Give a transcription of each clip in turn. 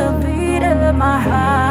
Oh baby, if you're ready,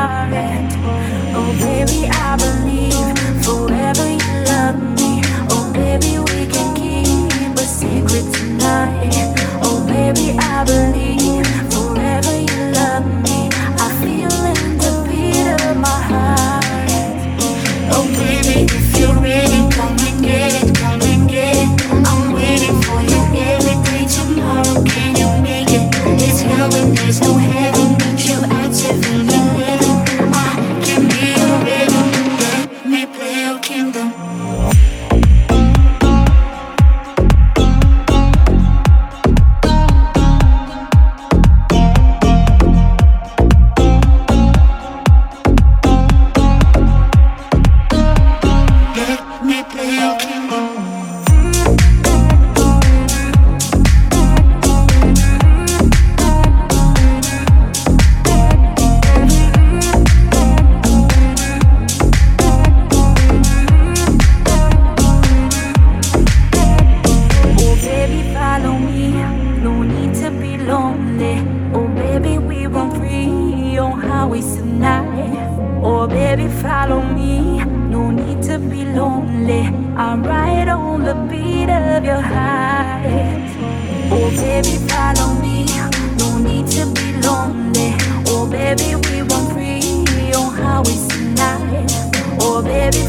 come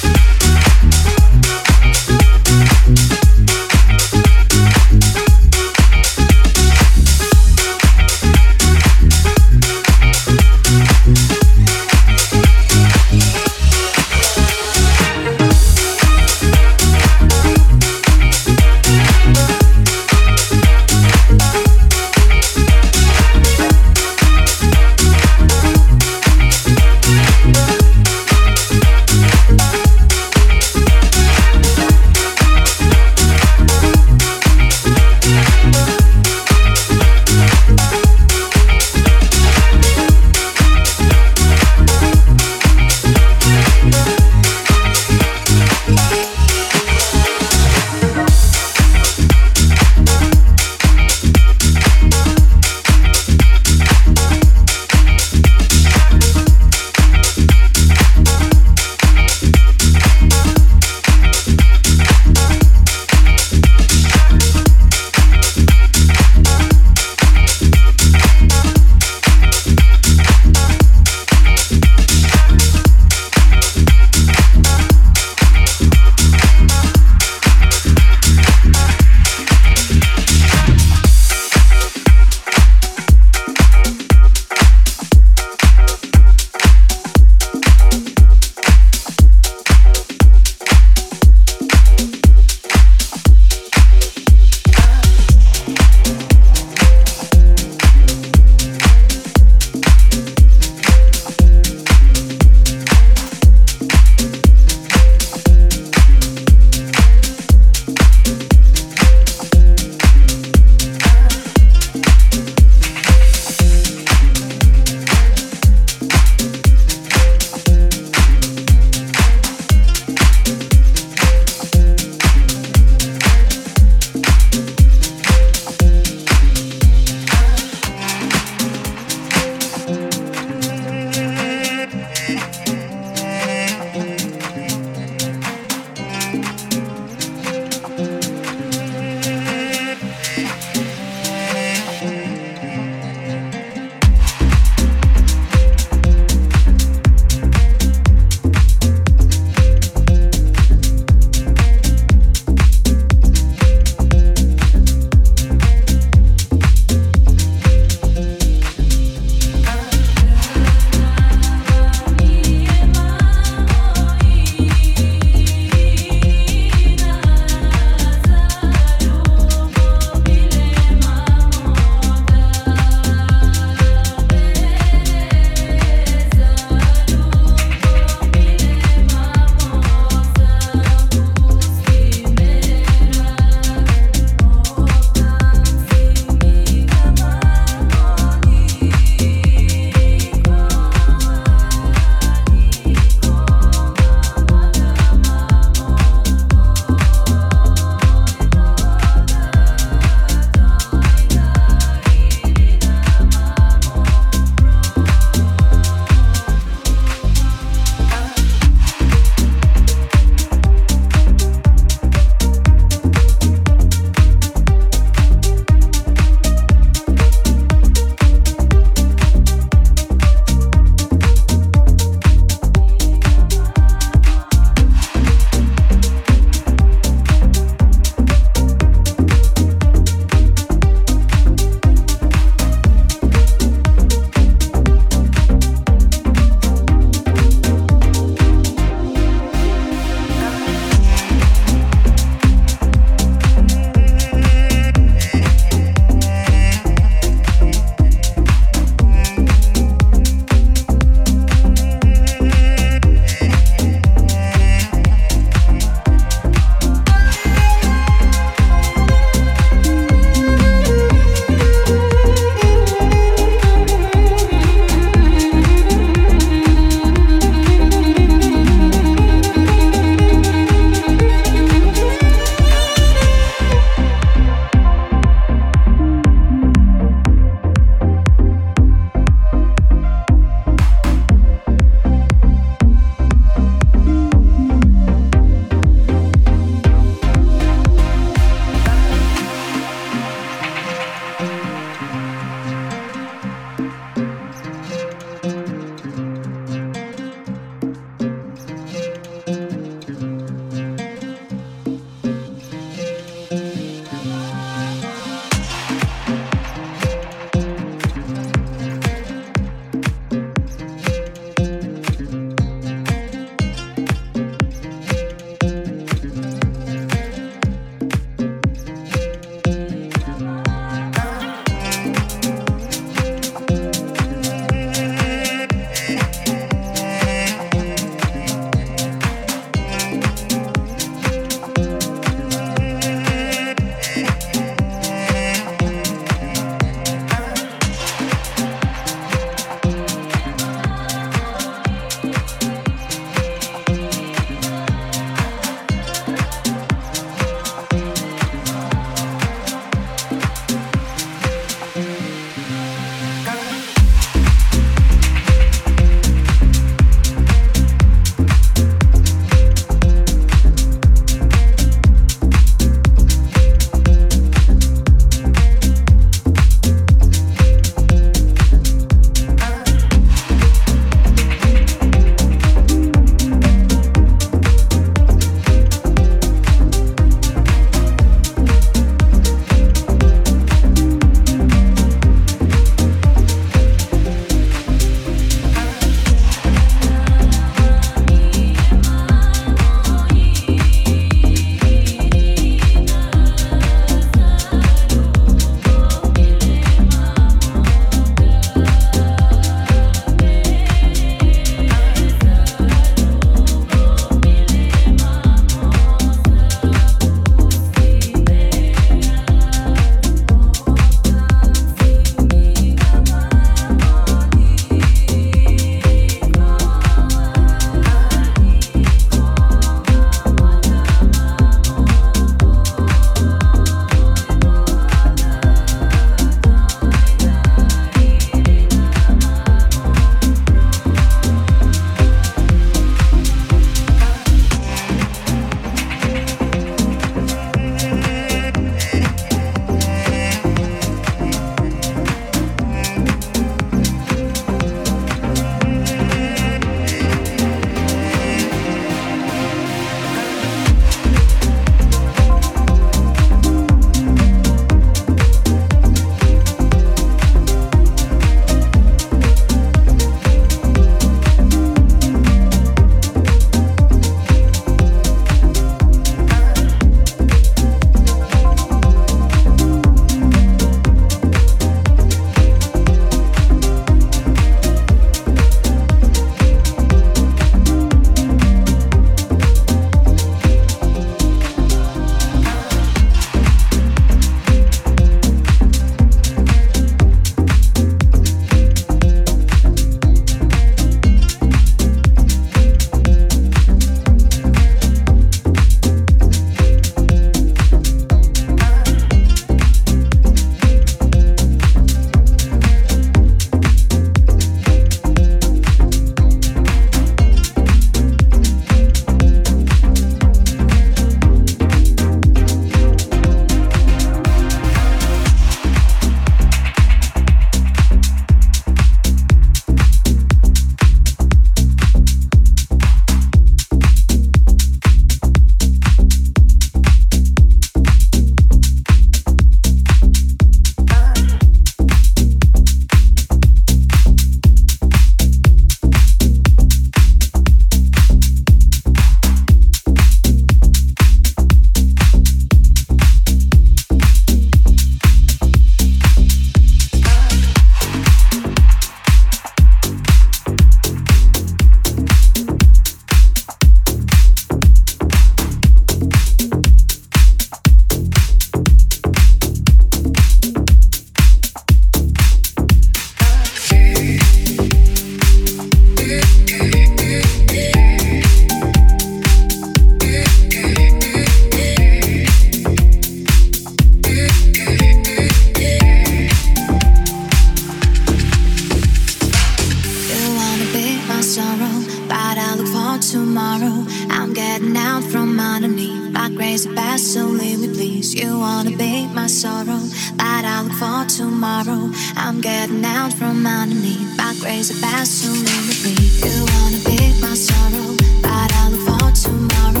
Coming out from under me, my grace of past so You wanna be my sorrow, but I look for tomorrow.